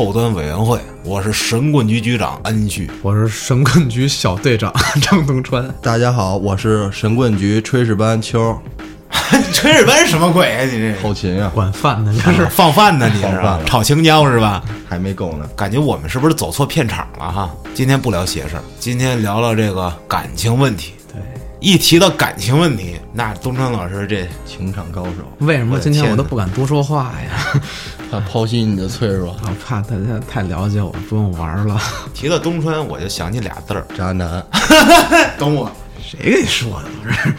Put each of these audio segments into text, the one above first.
后端委员会，我是神棍局局长安旭。我是神棍局小队长 张东川。大家好，我是神棍局炊事班秋 炊事班什么鬼啊？你这后勤啊，管饭的，这是 放饭呢？你是放饭了炒青椒是吧？还没够呢。感觉我们是不是走错片场了哈？今天不聊邪事儿，今天聊聊这个感情问题。对，一提到感情问题，那东川老师这情场高手，为什么今天我都不敢多说话呀？怕剖析你的脆弱，我怕大家太了解我，不用玩了。提到东川，我就想起俩字儿，渣男。懂我。谁给你说的？不是，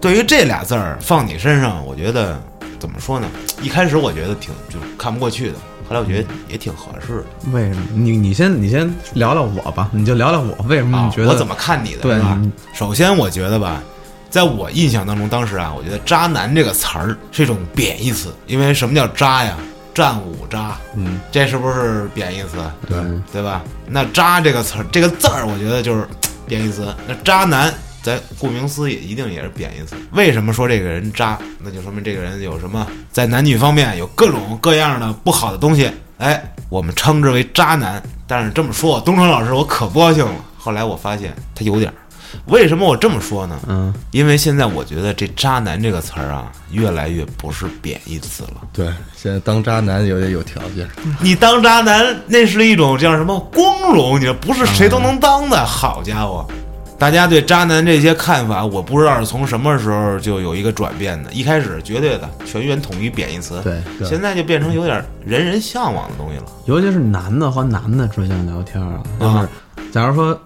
对于这俩字儿放你身上，我觉得怎么说呢？一开始我觉得挺就看不过去的，后来我觉得也挺合适的。为什么？你你先你先聊聊我吧，你就聊聊我为什么啊你觉得、我怎么看你的？对吧？首先，我觉得吧，在我印象当中，当时啊，我觉得“渣男”这个词儿是一种贬义词，因为什么叫渣呀？战五渣，嗯，这是不是贬义词？对，对吧？那“渣”这个词儿，这个字儿，我觉得就是 贬义词。那渣男，咱顾名思义，一定也是贬义词。为什么说这个人渣？那就说明这个人有什么在男女方面有各种各样的不好的东西。哎，我们称之为渣男。但是这么说，东城老师我可不高兴了。后来我发现他有点儿。为什么我这么说呢？嗯，因为现在我觉得这“渣男”这个词儿啊，越来越不是贬义词了。对，现在当渣男有点有条件。你当渣男，那是一种叫什么光荣？你说不是谁都能当的。好家伙，大家对渣男这些看法，我不知道是从什么时候就有一个转变的。一开始绝对的全员统一贬义词，对对。现在就变成有点人人向往的东西了。尤其是男的和男的之间聊天啊，就是啊假如说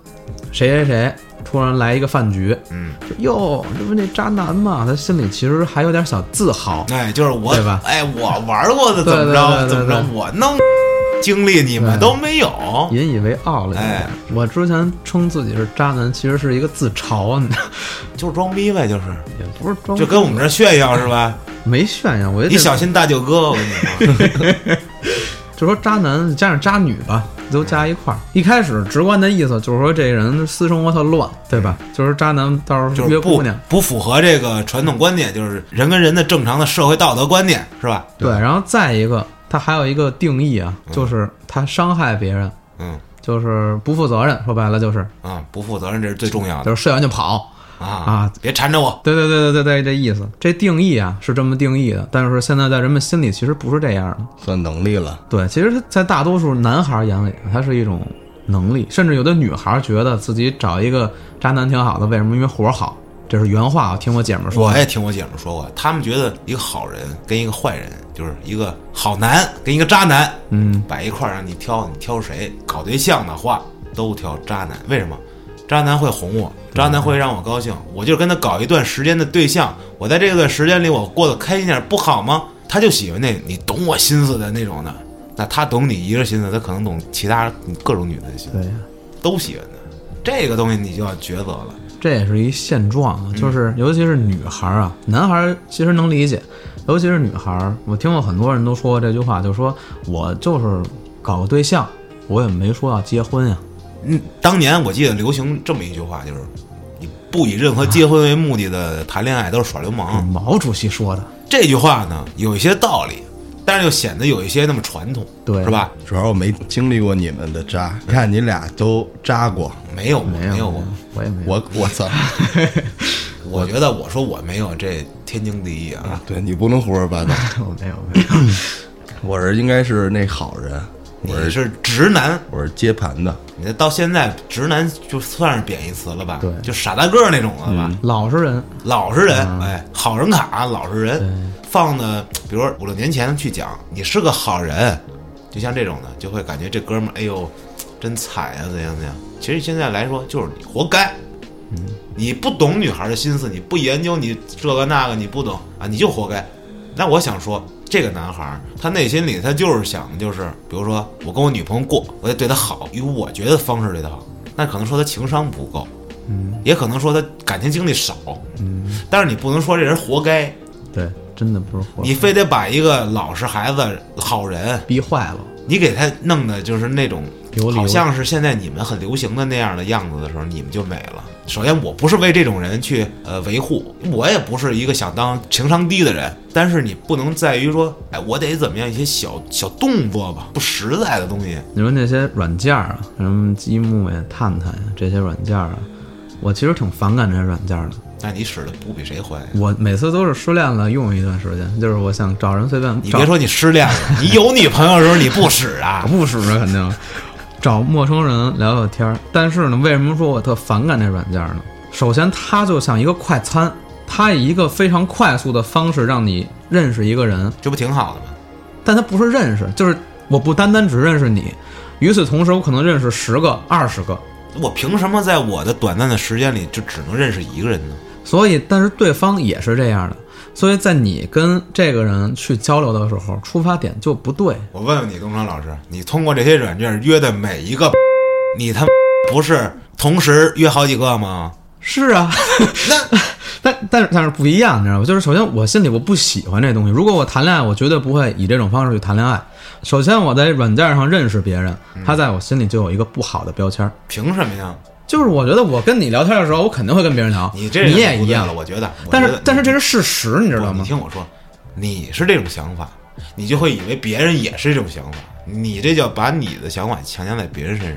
谁谁谁突然来一个饭局，嗯，说哟，这不那渣男嘛，他心里其实还有点小自豪。哎，就是我对吧，哎，我玩过的怎么着？怎么着，我弄经历你们都没有。引以为傲了。哎，我之前称自己是渣男，其实是一个自嘲，你知道，就是装逼呗，就是也不是装，就跟我们这炫耀是吧？没炫耀，我你小心大舅哥，我跟你说。就说渣男加上渣女吧，都加一块儿。一开始直观的意思就是说这人私生活特乱，对吧？就是渣男到时候约姑娘，不符合这个传统观念，就是人跟人的正常的社会道德观念，是吧？对。然后再一个，他还有一个定义啊，就是他伤害别人，嗯就是不负责任。说白了就是啊，不负责任这是最重要的就是睡完就跑啊啊！别缠着我。对对对对对对，这意思。这定义啊是这么定义的，但是现在在人们心里其实不是这样的。算能力了。对，其实，在大多数男孩眼里，它是一种能力，甚至有的女孩觉得自己找一个渣男挺好的，为什么？因为活儿好，这是原话，我听我姐们儿说。我也听我姐们说过，他们觉得一个好人跟一个坏人，就是一个好男跟一个渣男嗯，摆一块儿让你挑，你挑谁？搞对象的话都挑渣男，为什么？渣男会哄我，渣男会让我高兴，我就跟他搞一段时间的对象，我在这段时间里我过得开心点，不好吗？他就喜欢那你懂我心思的那种的，那他懂你一个心思，他可能懂其他各种女的心思，对呀，都喜欢他。这个东西你就要抉择了。这也是一现状啊，就是尤其是女孩儿啊，男孩儿其实能理解，尤其是女孩儿，我听过很多人都说过这句话，就说我就是搞个对象，我也没说要结婚呀。嗯，当年我记得流行这么一句话，就是你不以任何结婚为目的的谈恋爱都是耍流氓。毛主席说的，这句话呢有一些道理，但是又显得有一些那么传统，对是吧？主要我没经历过你们的扎，你看你俩都扎过，没有过，没有没有过。我也没有。我我操，我觉得我说我没有，这天经地义啊。对你不能胡说八道。我没有，没有。我是应该是那好人，你是直男，我是接盘的。你这到现在直男就算是贬义词了吧？对就傻大个儿那种了吧？老实人，老实人，哎，好人卡，老实人，放的，比如说五六年前去讲，你是个好人，就像这种的，就会感觉这哥们儿，哎呦，真惨呀，怎样怎样。其实现在来说，就是你活该。你不懂女孩的心思，你不研究你这个那个，你不懂啊，你就活该。那我想说，这个男孩儿他内心里他就是想的就是，比如说我跟我女朋友过，我得对她好，以我觉得方式对她好。那可能说他情商不够，嗯也可能说他感情经历少，嗯，但是你不能说这人活该，对，真的不是活该，你非得把一个老实孩子、好人，逼坏了。你给他弄的就是那种有理由好像是现在你们很流行的那样的样子的时候，你们就美了。首先，我不是为这种人去呃维护，我也不是一个想当情商低的人。但是你不能在于说，哎，我得怎么样一些小小动作吧，不实在的东西。你说那些软件儿啊，什么积木呀、探探呀这些软件儿啊，我其实挺反感这些软件儿的。那你使的不比谁坏。我每次都是失恋了用一段时间，就是我想找人随便找你别说你失恋了，你有女朋友的时候你不使啊我？不使啊，肯定找陌生人聊聊天儿。但是呢，为什么说我特反感这软件呢？首先，它就像一个快餐，它以一个非常快速的方式让你认识一个人，这不挺好的吗？但它不是认识，就是我不单单只认识你，与此同时，我可能认识十个、二十个。我凭什么在我的短暂的时间里就只能认识一个人呢？所以，但是对方也是这样的，所以在你跟这个人去交流的时候，出发点就不对。我问问你，东川老师，你通过这些软件约的每一个，你他妈不是同时约好几个吗？是啊，那 但但是但是不一样，你知道吗？就是首先我心里我不喜欢这东西。如果我谈恋爱，我绝对不会以这种方式去谈恋爱。首先我在软件上认识别人，他在我心里就有一个不好的标签儿，凭什么呀？就是我觉得我跟你聊天的时候，我肯定会跟别人聊，你这你也一样了，。我觉得。但是但是这是事实，你知道吗你？听我说，你是这种想法，你就会以为别人也是这种想法，你这叫把你的想法强加在别人身上。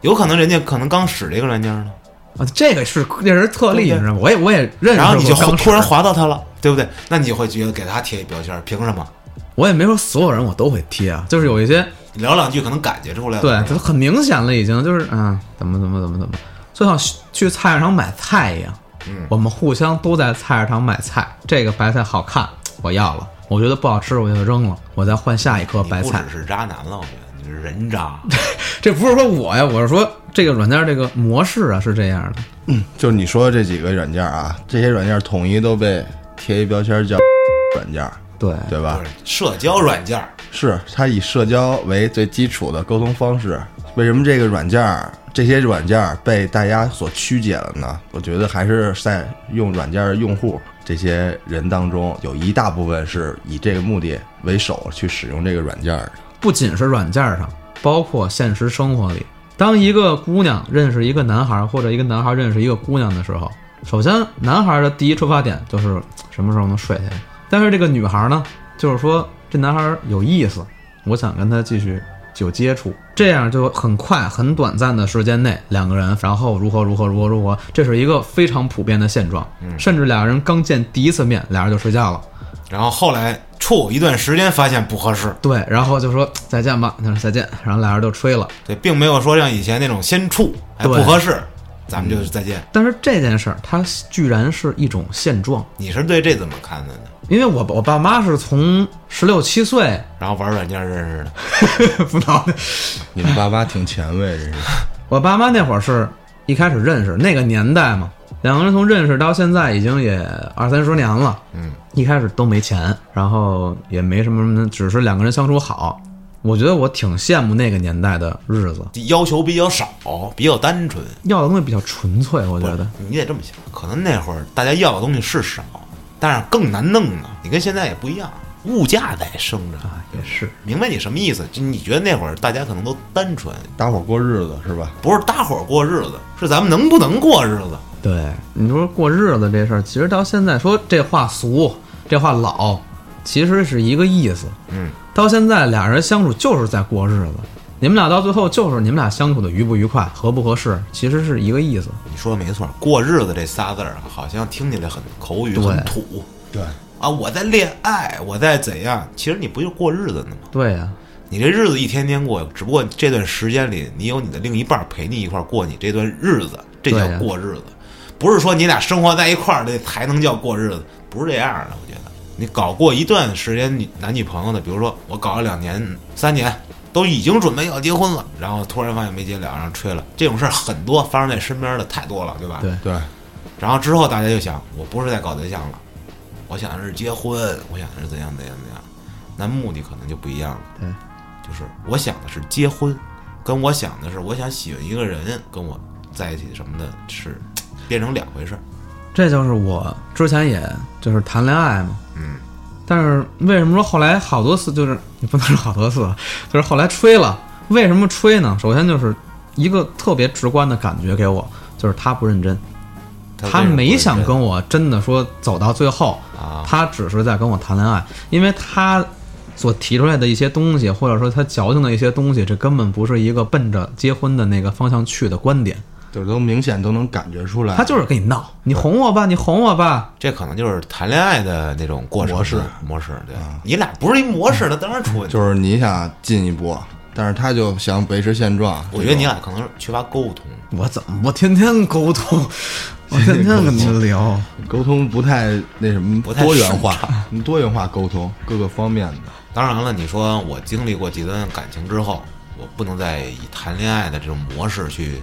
有可能人家可能刚使这个软件呢，啊，这个是这是特例，对不对你知道吗？我也我也认识然后你就刚突然使滑到他了，对不对？那你就会觉得给他贴一标签，凭什么？我也没说所有人我都会贴啊，就是有一些你聊两句可能感觉出来了。对，这很明显了，已经就是嗯，怎么怎么怎么怎么，就像去菜市场买菜一样，嗯。我们互相都在菜市场买菜，这个白菜好看，我要了，我觉得不好吃我就扔了，我再换下一颗白菜。不只是渣男了，我觉得你是人渣。这不是说我呀，我是说这个软件这个模式啊是这样的，嗯。就是你说的这几个软件啊，这些软件统一都被贴一标签叫 软件，对对吧社交软件儿，是它以社交为最基础的沟通方式。为什么这个软件儿、这些软件儿被大家所曲解了呢？我觉得还是在用软件儿用户这些人当中，有一大部分是以这个目的为首去使用这个软件儿的。不仅是软件上，包括现实生活里，当一个姑娘认识一个男孩，或者一个男孩认识一个姑娘的时候，首先男孩的第一出发点就是什么时候能睡下来，但是这个女孩呢，就是说这男孩有意思，我想跟他继续有接触，这样就很快很短暂的时间内，两个人然后如何如何如何如何，这是一个非常普遍的现状，甚至俩人刚见第一次面，俩人就睡觉了。然后后来处一段时间，发现不合适，对，然后就说再见吧，他说再见，然后俩人就吹了。对，并没有说像以前那种先处，哎，对不合适，咱们就再见。但是这件事儿，它居然是一种现状，你是对这怎么看的呢？因为我我爸妈是从十六七岁然后玩软件认识的，不闹的，你们爸妈挺前卫，这是。我爸妈那会儿是一开始认识，那个年代嘛，两个人从认识到现在已经也二三十年了。嗯，一开始都没钱，然后也没什么什么，只是两个人相处好。我觉得我挺羡慕那个年代的日子，要求比较少，比较单纯。要的东西比较纯粹。我觉得，你得这么想，可能那会儿大家要的东西是少，但是更难弄呢。你跟现在也不一样，物价在升着。啊，也是。明白你什么意思？就你觉得那会儿大家可能都单纯，搭伙过日子是吧？不是搭伙儿过日子，是咱们能不能过日子。对，你说过日子这事儿，其实到现在说这话俗，这话老，其实是一个意思。嗯，到现在俩人相处就是在过日子，你们俩到最后就是你们俩相处的愉不愉快、合不合适，其实是一个意思。你说的没错，过日子这仨字儿啊，好像听起来很口语、很土对，啊。我在恋爱，我在怎样？其实你不就过日子呢吗？对呀、你这日子一天天过，只不过这段时间里，你有你的另一半陪你一块儿过你这段日子，这叫过日子。不是说你俩生活在一块儿，这才能叫过日子，不是这样的。我觉得你搞过一段时间女男女朋友的，比如说我搞了两年、三年，都已经准备要结婚了，然后突然发现没结了，然后吹了，这种事儿很多，发生在身边的太多了，对吧？对对，然后之后大家就想，我不是在搞对象了，我想的是结婚，我想的是怎样怎样怎样，那目的可能就不一样了。对，就是我想的是结婚，跟我想的是我想喜欢一个人跟我在一起什么的，是变成两回事儿。这就是我之前也就是谈恋爱嘛。嗯，但是为什么说后来好多次就是 你不能说好多次，就是后来吹了，为什么吹呢？首先就是一个特别直观的感觉给我，就是他不认真，他没想跟我真的说走到最后，啊，他只是在跟我谈恋爱，因为他所提出来的一些东西，或者说他矫情的一些东西，这根本不是一个奔着结婚的那个方向去的观点，就是都明显都能感觉出来，他就是跟你闹，你哄我吧，你哄我吧，这可能就是谈恋爱的那种过程模式模式。对，你俩不是一模式，那当然出问题。就是你想进一步，但是他就想维持现状。我觉得你俩可能是缺乏沟通。我怎么我天天沟通，我天天跟你聊，沟通不太那什么不太多元化，多元化沟通各个方面的。当然了，你说我经历过几段感情之后，我不能再以谈恋爱的这种模式去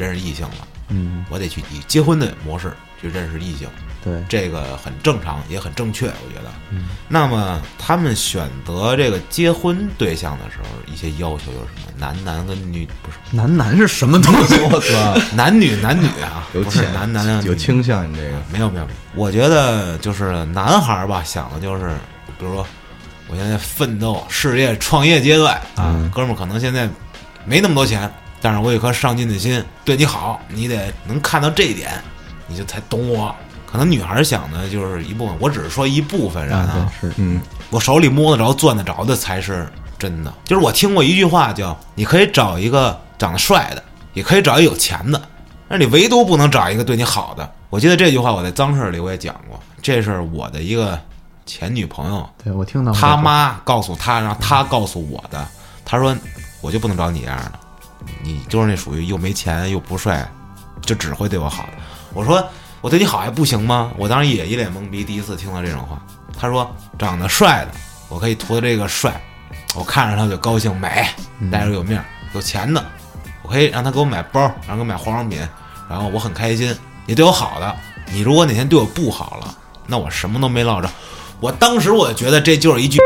认识异性了，嗯，我得去以结婚的模式去认识异性，对，这个很正常，也很正确，我觉得。嗯，那么他们选择这个结婚对象的时候，一些要求有什么？男男跟女不是男男是什么东西？我操，男女男女啊，有不是倾男男啊，有倾向，你这个没有没有，没有我觉得就是男孩儿吧，想的就是，比如说我现在奋斗、事业、创业阶段啊，哥们儿可能现在没那么多钱，但是我有颗上进的心，对你好，你得能看到这一点，你就才懂我。可能女孩儿想的就是一部分，我只是说一部分人啊，啊，是，嗯，我手里摸得着、攥得着的才是真的。就是我听过一句话叫：“你可以找一个长得帅的，也可以找一个有钱的，但是你唯独不能找一个对你好的。”我记得这句话我在脏事儿里我也讲过，这是我的一个前女朋友，对我听到过他妈告诉他，然后他告诉我的。他说：“我就不能找你这样的，你就是那属于又没钱又不帅，就只会对我好的。”我说：“我对你好还不行吗？”我当时也一脸懵逼，第一次听到这种话。他说：“长得帅的，我可以图他这个帅，我看着他就高兴美，待着有面儿；有钱的，我可以让他给我买包，然后给我买化妆品，然后我很开心。你对我好的，你如果哪天对我不好了，那我什么都没落着。我当时我就觉得这就是一句，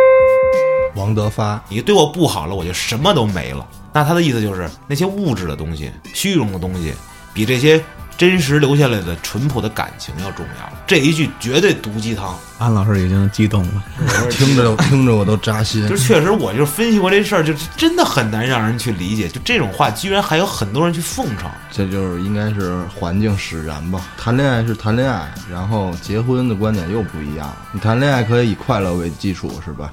王德发，你对我不好了，我就什么都没了。那他的意思就是那些物质的东西、虚荣的东西，比这些真实留下来的淳朴的感情要重要。这一句绝对毒鸡汤。安老师已经激动了，听着听着我都扎心就。确实，我就分析过这事儿，就是真的很难让人去理解。就这种话，居然还有很多人去奉承。这就是应该是环境使然吧。谈恋爱是谈恋爱，然后结婚的观点又不一样。你谈恋爱可以以快乐为基础，是吧？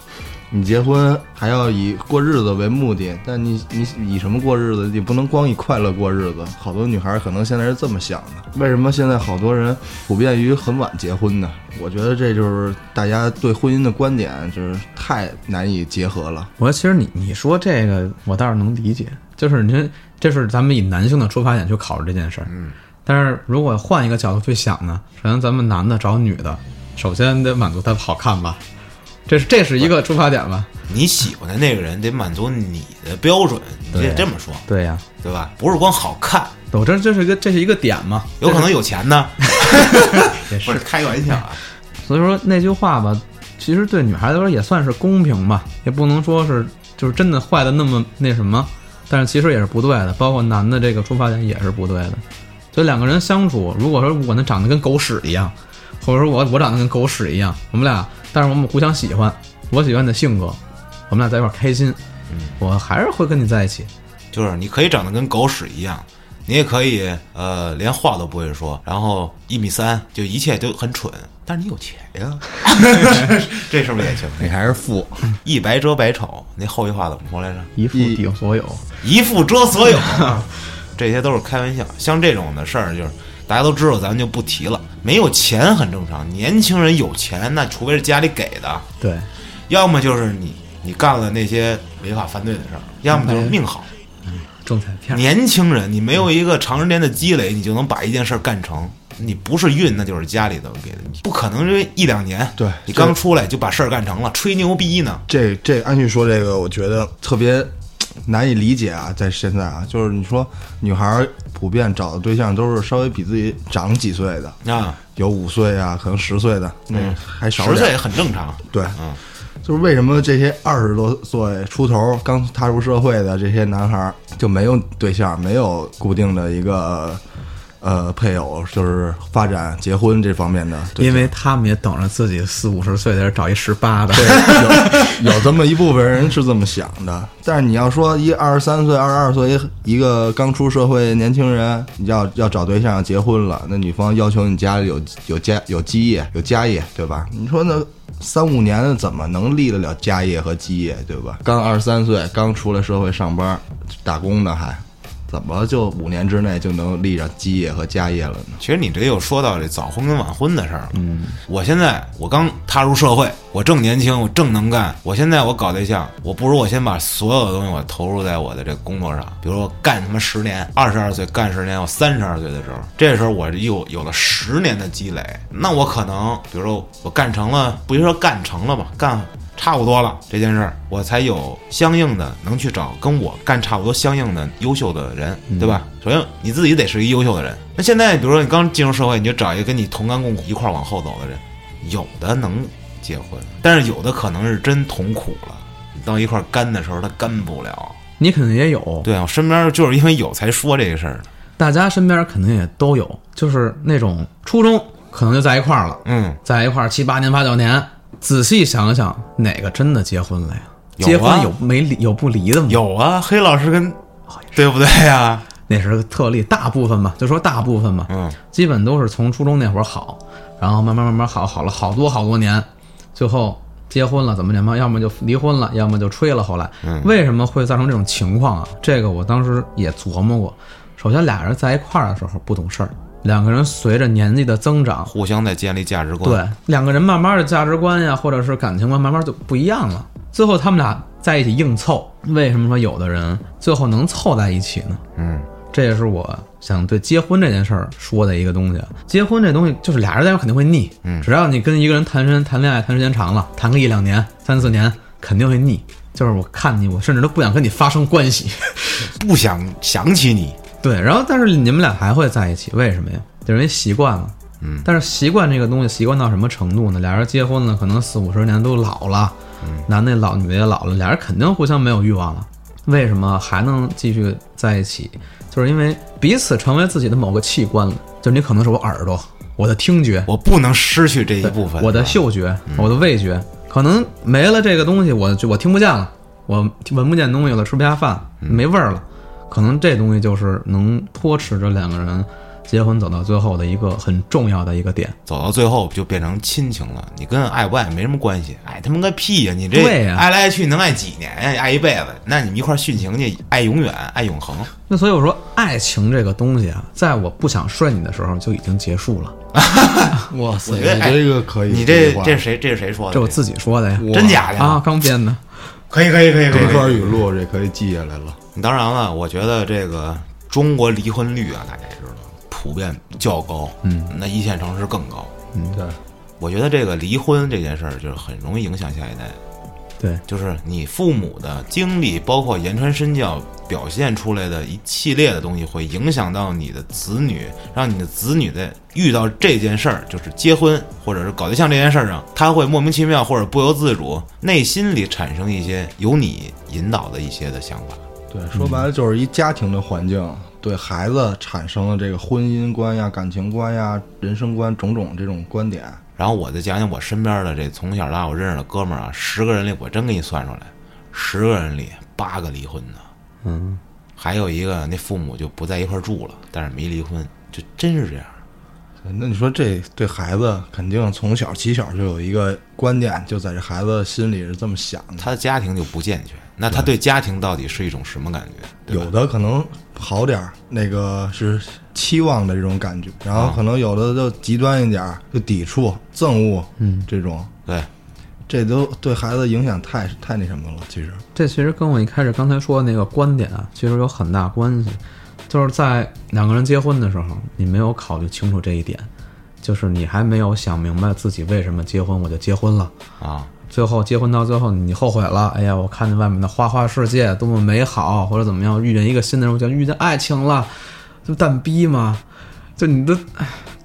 你结婚还要以过日子为目的，但你你以什么过日子？你不能光以快乐过日子。好多女孩可能现在是这么想的。为什么现在好多人普遍于很晚结婚呢？我觉得这就是大家对婚姻的观点就是太难以结合了。我说其实你你说这个我倒是能理解，就是你说这是咱们以男性的出发点去考虑这件事儿，嗯，但是如果换一个角度去想呢，首先咱们男的找女的，首先得满足她好看吧，这是这是一个出发点吧？你喜欢的那个人得满足你的标准，你得这么说，对呀、对吧？不是光好看，我这这是一个这是一个点嘛，有可能有钱呢。也是不是开个玩笑啊。所以说那句话吧，其实对女孩子来说也算是公平吧，也不能说是就是真的坏的那么那什么，但是其实也是不对的，包括男的这个出发点也是不对的。所以两个人相处，如果说我能长得跟狗屎一样，或者说我我长得跟狗屎一样，我们俩，但是我们互相喜欢，我喜欢你的性格，我们俩在一块儿开心，我还是会跟你在一起。就是你可以长得跟狗屎一样，你也可以呃连话都不会说，然后一米三，就一切都很蠢，但是你有钱呀，这是不是也行？你还是富，一白遮百丑，那后一话怎么说来着？一富顶所有，一富遮所有，这些都是开玩笑。像这种的事儿，就是大家都知道，咱就不提了。没有钱很正常，年轻人有钱，那除非是家里给的，对，要么就是你你干了那些违法犯罪的事儿，要么就是命好。嗯中彩票。年轻人，你没有一个长时间的积累，你就能把一件事儿干成。你不是运，那就是家里头给的，你不可能因为一两年，对你刚出来就把事儿干成了，吹牛逼呢。这这安旭说这个，我觉得特别难以理解啊，在现在啊，就是你说女孩儿普遍找的对象都是稍微比自己长几岁的，啊，有五岁啊，可能十岁的，那还少十岁也很正常。对，嗯，就是为什么这些二十多岁出头刚踏入社会的这些男孩儿就没有对象，没有固定的一个呃配偶就是发展结婚这方面的，对因为他们也等着自己四五十岁的人找一十八的。对，有有这么一部分人是这么想的，但是你要说一二十三岁、二十二岁一个刚出社会年轻人，你要要找对象、结婚了，那女方要求你家里有有家有基业、有家业，对吧？你说那三五年的怎么能立得了家业和基业，对吧？刚二十三岁，刚出来社会上班打工呢，还怎么就五年之内就能立上基业和家业了呢？其实你这又说到这早婚跟晚婚的事儿。嗯，我现在我刚踏入社会，我正年轻，我正能干。我现在我搞对象，我不如我先把所有的东西我投入在我的这个工作上。比如说我干他妈十年，二十二岁干十年，我三十二岁的时候，这时候我又有了十年的积累，那我可能比如说我干成了，不就说干成了吧，干。差不多了这件事儿，我才有相应的能去找跟我干差不多相应的优秀的人，对吧？首先你自己得是一优秀的人。那现在比如说你刚进入社会，你就找一个跟你同甘共苦、一块儿往后走的人，有的能结婚，但是有的可能是真同苦了，到一块儿干的时候他干不了。你肯定也有，对啊，我身边就是因为有才说这个事儿。大家身边肯定也都有，就是那种初中可能就在一块儿了，嗯，在一块儿七八年、八九年。仔细想想，哪个真的结婚了呀？啊结婚有没离有不离的吗？有啊，黑老师跟对不对呀？那是个特例，大部分吧，就说大部分吧，嗯，基本都是从初中那会儿好，然后慢慢慢慢好，好了好多好多年，最后结婚了，怎么怎么，要么就离婚了，要么就吹了。后来，为什么会造成这种情况啊？这个我当时也琢磨过。首先，俩人在一块儿的时候不懂事儿，两个人随着年纪的增长，互相在建立价值观。对，两个人慢慢的价值观呀，或者是感情观，慢慢就不一样了。最后他们俩在一起硬凑，为什么说有的人最后能凑在一起呢？嗯，这也是我想对结婚这件事儿说的一个东西。结婚这东西就是俩人在一块儿肯定会腻，嗯只要你跟一个人谈时谈恋爱谈时间长了，谈个一两年、三四年，肯定会腻。就是我看你，我甚至都不想跟你发生关系。不想想起你，对，然后但是你们俩还会在一起，为什么呀？就是因为习惯了。嗯，但是习惯这个东西，习惯到什么程度呢？俩人结婚了，可能四五十年都老了，男的也老，女的也老了，俩人肯定互相没有欲望了。为什么还能继续在一起？就是因为彼此成为自己的某个器官了。就是你可能是我耳朵，我的听觉，我不能失去这一部分。我的嗅觉，我的味觉，可能没了这个东西，我就我听不见了，我闻不见东西了，吃不下饭，没味儿了。可能这东西就是能拖持着两个人结婚走到最后的一个很重要的一个点。走到最后就变成亲情了，你跟爱不爱没什么关系，爱他妈个屁呀！你这对呀爱来爱去能爱几年呀？爱一辈子，那你们一块儿殉情去，爱永远，爱永恒。那所以我说，爱情这个东西啊，在我不想睡你的时候就已经结束了。哇塞，我觉得哎这个可以，你这这是谁？这是谁说的？这我自己说的呀，真假的啊，？刚编的。可以可以可以可以这。段语录这可以记下来了。当然了，我觉得这个中国离婚率啊，大家也知道，普遍较高。嗯，那一线城市更高。嗯对，我觉得这个离婚这件事儿，就是很容易影响下一代。对，就是你父母的经历，包括言传身教表现出来的一系列的东西，会影响到你的子女，让你的子女在遇到这件事儿，就是结婚或者是搞对象这件事儿上，他会莫名其妙或者不由自主，内心里产生一些由你引导的一些的想法。对，说白了就是一家庭的环境对孩子产生了这个婚姻观呀、感情观呀、人生观种种这种观点。然后我再讲讲我身边的这从小到大我认识的哥们儿啊，十个人里我真给你算出来，十个人里八个离婚的，嗯，还有一个那父母就不在一块儿住了，但是没离婚，就真是这样。那你说这对孩子肯定从小起小就有一个观念，就在这孩子心里是这么想的。他的家庭就不健全，那他对家庭到底是一种什么感觉？有的可能好点儿，那个是期望的这种感觉，然后可能有的就极端一点儿，就抵触、憎恶，嗯，这种，对，这都对孩子影响太太那什么了。其实，这其实跟我一开始刚才说的那个观点啊，其实有很大关系。就是在两个人结婚的时候，你没有考虑清楚这一点，就是你还没有想明白自己为什么结婚，我就结婚了。啊，最后结婚到最后，你后悔了。哎呀，我看见外面的花花世界多么美好，或者怎么样，遇见一个新的人，我就遇见爱情了，这不蛋逼吗。就你的，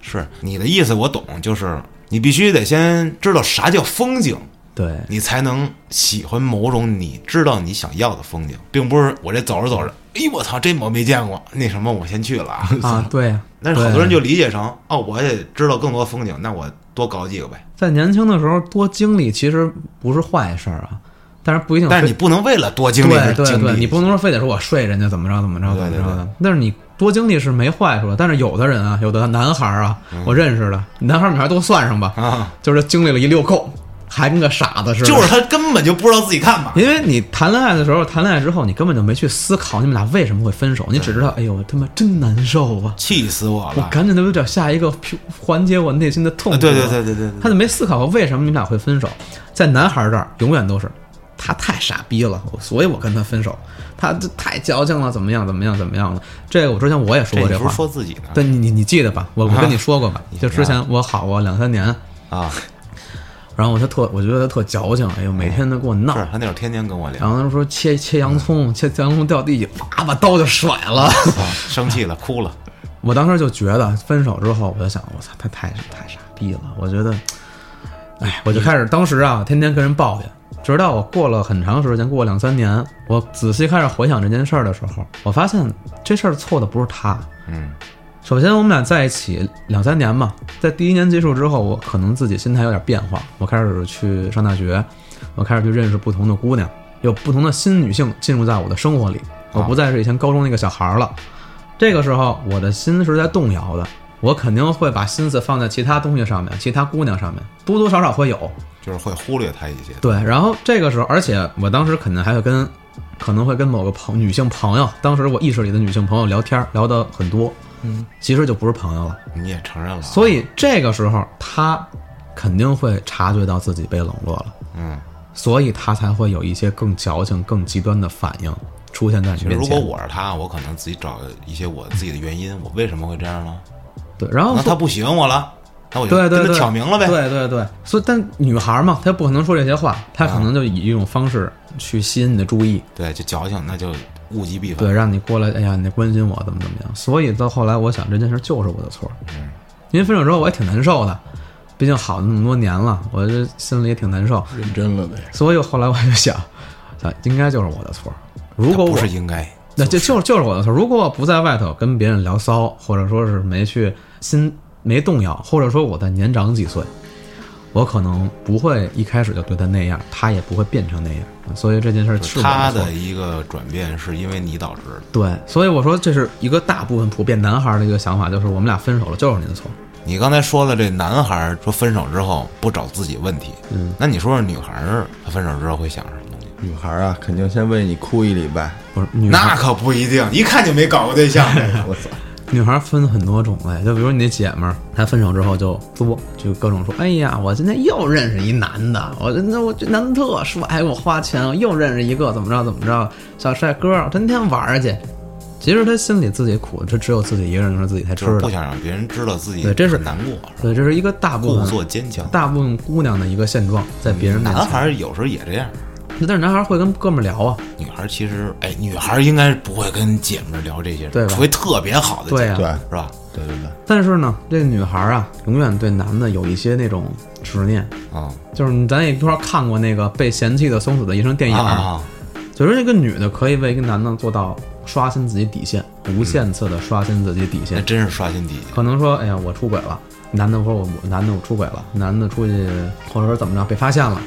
是你的意思我懂，就是你必须得先知道啥叫风景，对，你才能喜欢某种你知道你想要的风景，并不是我这走着走着，哎我操，这我没见过，那什么我先去了啊。啊，对呀。但是好多人就理解成哦，我也知道更多风景，那我多搞几个呗。在年轻的时候多经历其实不是坏事儿啊，但是不一定。但是你不能为了多经历而经历对对，你不能说非得说我睡人家怎么着怎么着怎么对对着的。但是你多经历是没坏处的。但是有的人啊，有的男孩儿啊，我认识的男孩儿女孩儿都算上吧，啊，就是经历了一溜够，还跟个傻子似的。就是他根本就不知道自己干嘛。因为你谈恋爱的时候，谈恋爱之后，你根本就没去思考你们俩为什么会分手，你只知道，哎呦，他妈真难受啊！气死我了我！赶紧的找下一个缓解我内心的痛苦。啊对对对对对对，他就没思考过为什么你们俩会分手。在男孩这儿，永远都是他太傻逼了，所以我跟他分手。他这太矫情了，怎么样怎么样怎么样的。这个我之前我也说过话这你不是。说自己呢？对你你你记得吧？我我跟你说过吧？你就之前我好过两三年，啊，然后他特我觉得他特矫情，哎呦，每天都跟我闹。是他那会儿天天跟我聊然，后他说切切洋葱，切洋葱掉地，啪把刀就甩了。啊 生气了，哭了。我当时就觉得分手之后，我就想，我操，他太太傻逼了。我觉得，哎，我就开始当时啊，天天跟人抱怨，直到我过了很长时间，过了两三年，我仔细开始回想这件事儿的时候，我发现这事儿错的不是他。嗯，首先，我们俩在一起两三年嘛，在第一年结束之后，我可能自己心态有点变化，我开始去上大学，我开始去认识不同的姑娘，有不同的新女性进入在我的生活里，我不再是以前高中那个小孩儿了。这个时候，我的心是在动摇的，我肯定会把心思放在其他东西上面，其他姑娘上面，多多少少会有。就是会忽略她一些。对，然后这个时候，而且我当时肯定还会跟，可能会跟某个朋女性朋友，当时我意识里的女性朋友聊天儿，聊的很多，嗯，其实就不是朋友了。你也承认了，所以这个时候，他肯定会察觉到自己被冷落了，嗯，所以他才会有一些更矫情、更极端的反应出现在你面前如果。我是他，我可能自己找一些我自己的原因，我为什么会这样呢？对，然后他不喜欢我了，那我就跟对对对，他挑明了呗。对对对，所以但女孩嘛，她不可能说这些话，她可能就以一种方式去吸引你的注意，对，就矫情，那就物极必反。对，让你过来，哎呀，你关心我怎么怎么样。所以到后来，我想这件事就是我的错。嗯，因为分手之后我也挺难受的，毕竟好了那么多年了，我这心里也挺难受。认真了呗。所以后来我就想，想应该就是我的错。如果不是应该，那这就是就是我的错。如果我不在外头跟别人聊骚，或者说是没去心没动摇，或者说我再年长几岁，我可能不会一开始就对他那样，他也不会变成那样。所以这件事儿是他的一个转变是因为你导致的。对，所以我说这是一个大部分普遍男孩儿的一个想法，就是我们俩分手了就是你的错。你刚才说了，这男孩儿说分手之后不找自己问题，嗯，那你说说女孩儿她分手之后会想什么东西？女孩啊，肯定先为你哭一礼拜。不是女孩那可不一定，一看就没搞过对象。我操！女孩分很多种类，就比如你那姐们儿，她分手之后就作，就各种说，哎呀，我今天又认识一男的，我真的我这男的特帅，还给我花钱，我又认识一个怎么着怎么着小帅哥，天天玩儿去。其实她心里自己苦，她只有自己一个人说自己才知道不。想让别人知道自己对这是难过，对，这是一个大部故分作坚强。大部分姑娘的一个现状，在别人面男。孩儿有时候也这样，但是男孩会跟哥们儿聊啊，女孩儿其实，哎，女孩儿应该不会跟姐们儿聊这些，对吧除非特别好的姐对啊们儿，对是吧？对对对，但是呢，这个女孩啊，永远对男的有一些那种执念，啊就是咱也一块儿看过那个被嫌弃的松子的一生电影，啊，就是这个女的可以为一个男的做到刷新自己底线，无限次的刷新自己底线。那真是刷新底线。可能说，哎呀，我出轨了，男的说我我男的我出轨了，男的出去或者说怎么着被发现了，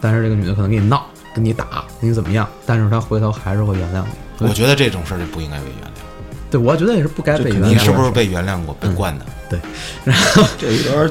但是这个女的可能跟你闹，跟你打，你怎么样，但是他回头还是会原谅你。我觉得这种事儿就不应该被原谅。对，我觉得也是不该被原谅。你是不是被原谅过、被惯的？对，然后这有点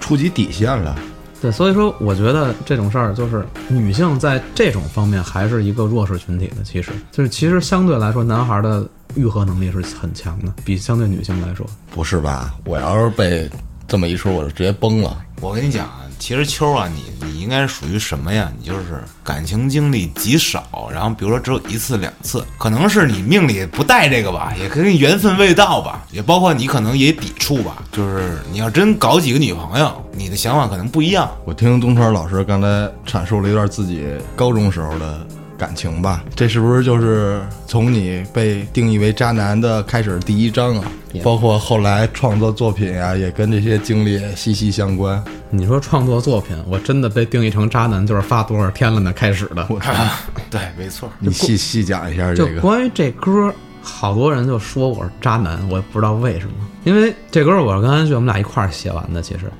触及底线了。对，所以说我觉得这种事儿就是女性在这种方面还是一个弱势群体的。其实就是其实相对来说，男孩的愈合能力是很强的，比相对女性来说。不是吧？我要是被这么一说，我就直接崩了。我跟你讲啊，其实秋啊，你你应该属于什么呀？你就是感情经历极少，然后比如说只有一次两次，可能是你命里不带这个吧，也可能缘分未到吧，也包括你可能也抵触吧。就是你要真搞几个女朋友，你的想法可能不一样。我听东川老师刚才阐述了一段自己高中时候的感情吧。这是不是就是从你被定义为渣男的开始第一章啊？包括后来创作作品呀、也跟这些经历息息相关。你说创作作品，我真的被定义成渣男，就是发多少天了呢开始的。对，没错。你细细讲一下这个。关于这歌，好多人就说我是渣男，我也不知道为什么。因为这歌我是跟安旭我们俩一块儿写完的，其实，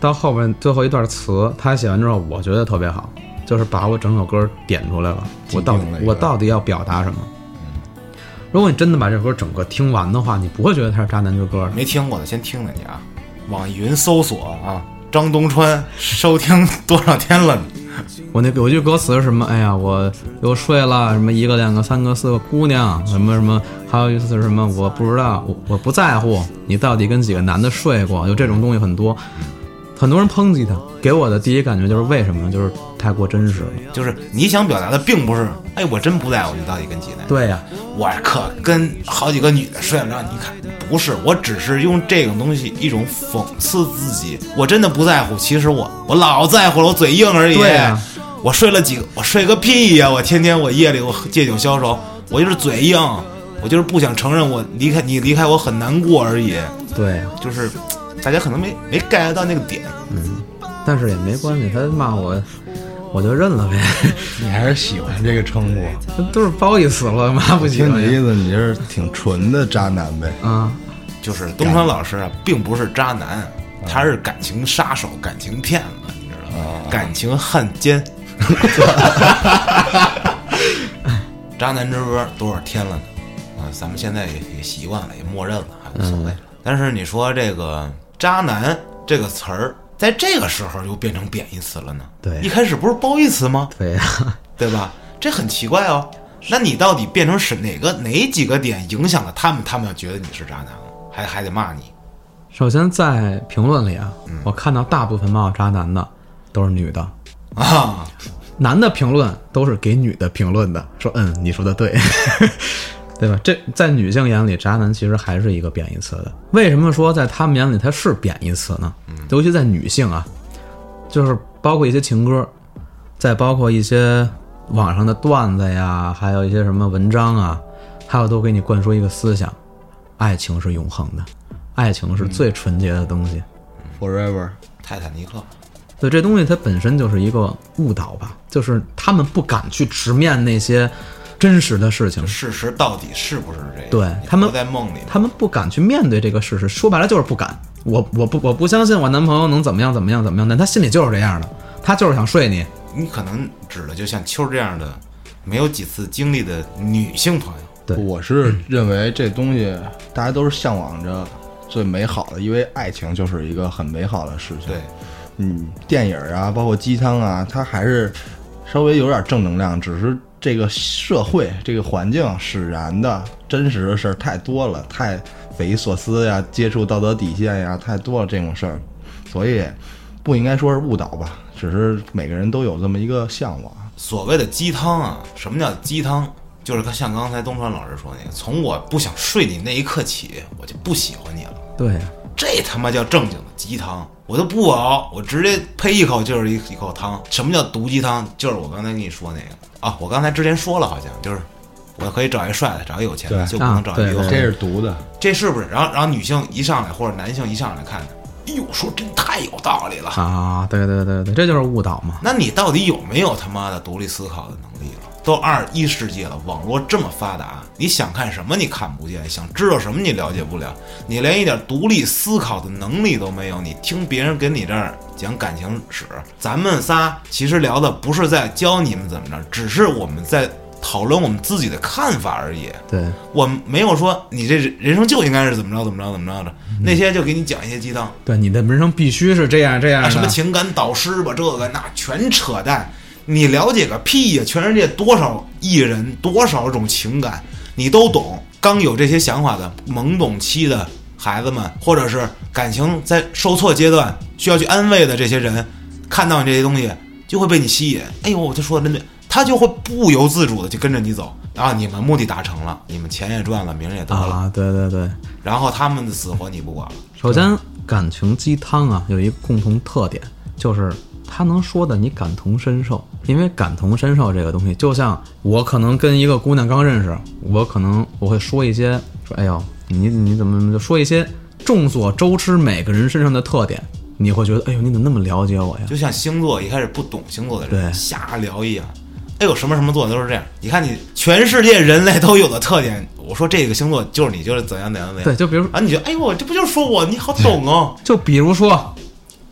到后面最后一段词，他写完之后，我觉得特别好，就是把我整首歌点出来了。我到底我到底要表达什么？如果你真的把这首歌整个听完的话，你不会觉得它是渣男之歌。没听过的先听听去啊，网易云搜索啊，张东川 收听多少天了？我那有句歌词是什么？哎呀，我又睡了，什么一个、两个、三个、四个姑娘，什么什么，还有一次是什么？我不知道，我我不在乎你到底跟几个男的睡过，有这种东西很多，很多人抨击他，给我的第一感觉就是为什么？就是太过真实了。就是你想表达的并不是，哎，我真不在乎你到底跟几男，对呀、我可跟好几个女的睡了，让你看，不是，我只是用这种东西一种讽刺自己，我真的不在乎，其实我我老在乎了，我嘴硬而已。对呀我睡了几个，我睡个屁呀！我天天我夜里我借酒消愁，我就是嘴硬，我就是不想承认我离开你离开我很难过而已，对呀、就是大家可能没没 get 到那个点。嗯但是也没关系，他骂我，我就认了呗，你还是喜欢这个称呼？都是褒义词了，骂不起你意思，你是挺纯的渣男呗？啊。就是东川老师啊，并不是渣男，他是感情杀手、感情骗子，你知道吗？感情汉奸。渣男之歌多少天了呢？啊，咱们现在也也习惯了，也默认了，还无所谓了。但是你说这个“渣男”这个词儿，在这个时候又变成贬义词了呢？对一开始不是褒义词吗？对呀、对吧？这很奇怪哦。那你到底变成是哪个哪几个点影响了他们？他们要觉得你是渣男了，还还得骂你。首先在评论里啊，我看到大部分骂我渣男的都是女的，啊，男的评论都是给女的评论的，说嗯，你说的对，对吧？这在女性眼里，渣男其实还是一个贬义词的。为什么说在他们眼里它是贬义词呢？尤其在女性啊，就是包括一些情歌，再包括一些网上的段子呀，还有一些什么文章啊，还有都给你灌输一个思想：爱情是永恒的，爱情是最纯洁的东西。Forever，泰坦尼克，对这东西它本身就是一个误导吧，就是他们不敢去直面那些真实的事情，事实到底是不是这样？对他们在梦里，他们不敢去面对这个事实，说白了就是不敢。我我不我不相信我男朋友能怎么样怎么样怎么样，但他心里就是这样的，他就是想睡你。你可能指的就像秋儿这样的没有几次经历的女性朋友。对我是认为这东西大家都是向往着最美好的，因为爱情就是一个很美好的事情。对，嗯，电影啊，包括鸡汤啊，它还是稍微有点正能量，只是这个社会、这个环境使然的真实的事儿太多了，太匪夷所思呀，接触道德底线呀，太多了这种事儿，所以不应该说是误导吧，只是每个人都有这么一个向往。所谓的鸡汤啊，什么叫鸡汤？就是像刚才东川老师说那个，从我不想睡你那一刻起，我就不喜欢你了。对呀，这他妈叫正经的鸡汤，我都不熬，我直接呸一口就是一一口汤。什么叫毒鸡汤？就是我刚才跟你说那个啊，我刚才之前说了，好像就是我可以找一帅的，找一有钱的，就不能找一个这是毒的，这是不是？然后然后女性一上来或者男性一上来看，哎呦，说真太有道理了。啊，对对对对，这就是误导嘛。那你到底有没有他妈的独立思考的能力了？都二十一世纪了，网络这么发达，你想看什么你看不见，想知道什么你了解不了，你连一点独立思考的能力都没有。你听别人给你这儿讲感情史，咱们仨其实聊的不是在教你们怎么着，只是我们在讨论我们自己的看法而已。对，我们没有说你这人生就应该是怎么着怎么着怎么着的，那些就给你讲一些鸡汤。对，你的人生必须是这样这样啊，什么情感导师吧，这个那全扯淡。你了解个屁呀！全世界多少艺人，多少种情感，你都懂。刚有这些想法的懵懂期的孩子们，或者是感情在受挫阶段需要去安慰的这些人，看到你这些东西就会被你吸引。哎呦，我就说的真对，他就会不由自主的就跟着你走。啊，你们目的达成了，你们钱也赚了，名儿也得了，啊，对对对。然后他们的死活你不管了。首先，感情鸡汤啊有一个共同特点，就是他能说的你感同身受，因为感同身受这个东西，就像我可能跟一个姑娘刚认识，我可能我会说一些说，哎呦，你你怎么就说一些众所周知每个人身上的特点，你会觉得，哎呦，你怎么那么了解我呀？就像星座一开始不懂星座的人对瞎聊一样。哎呦，什么什么座都是这样。你看，你全世界人类都有的特点，我说这个星座就是你，就是怎样怎样怎样。对，就比如啊，你觉得，哎呦，这不就是说我？你好懂哦。就比如说，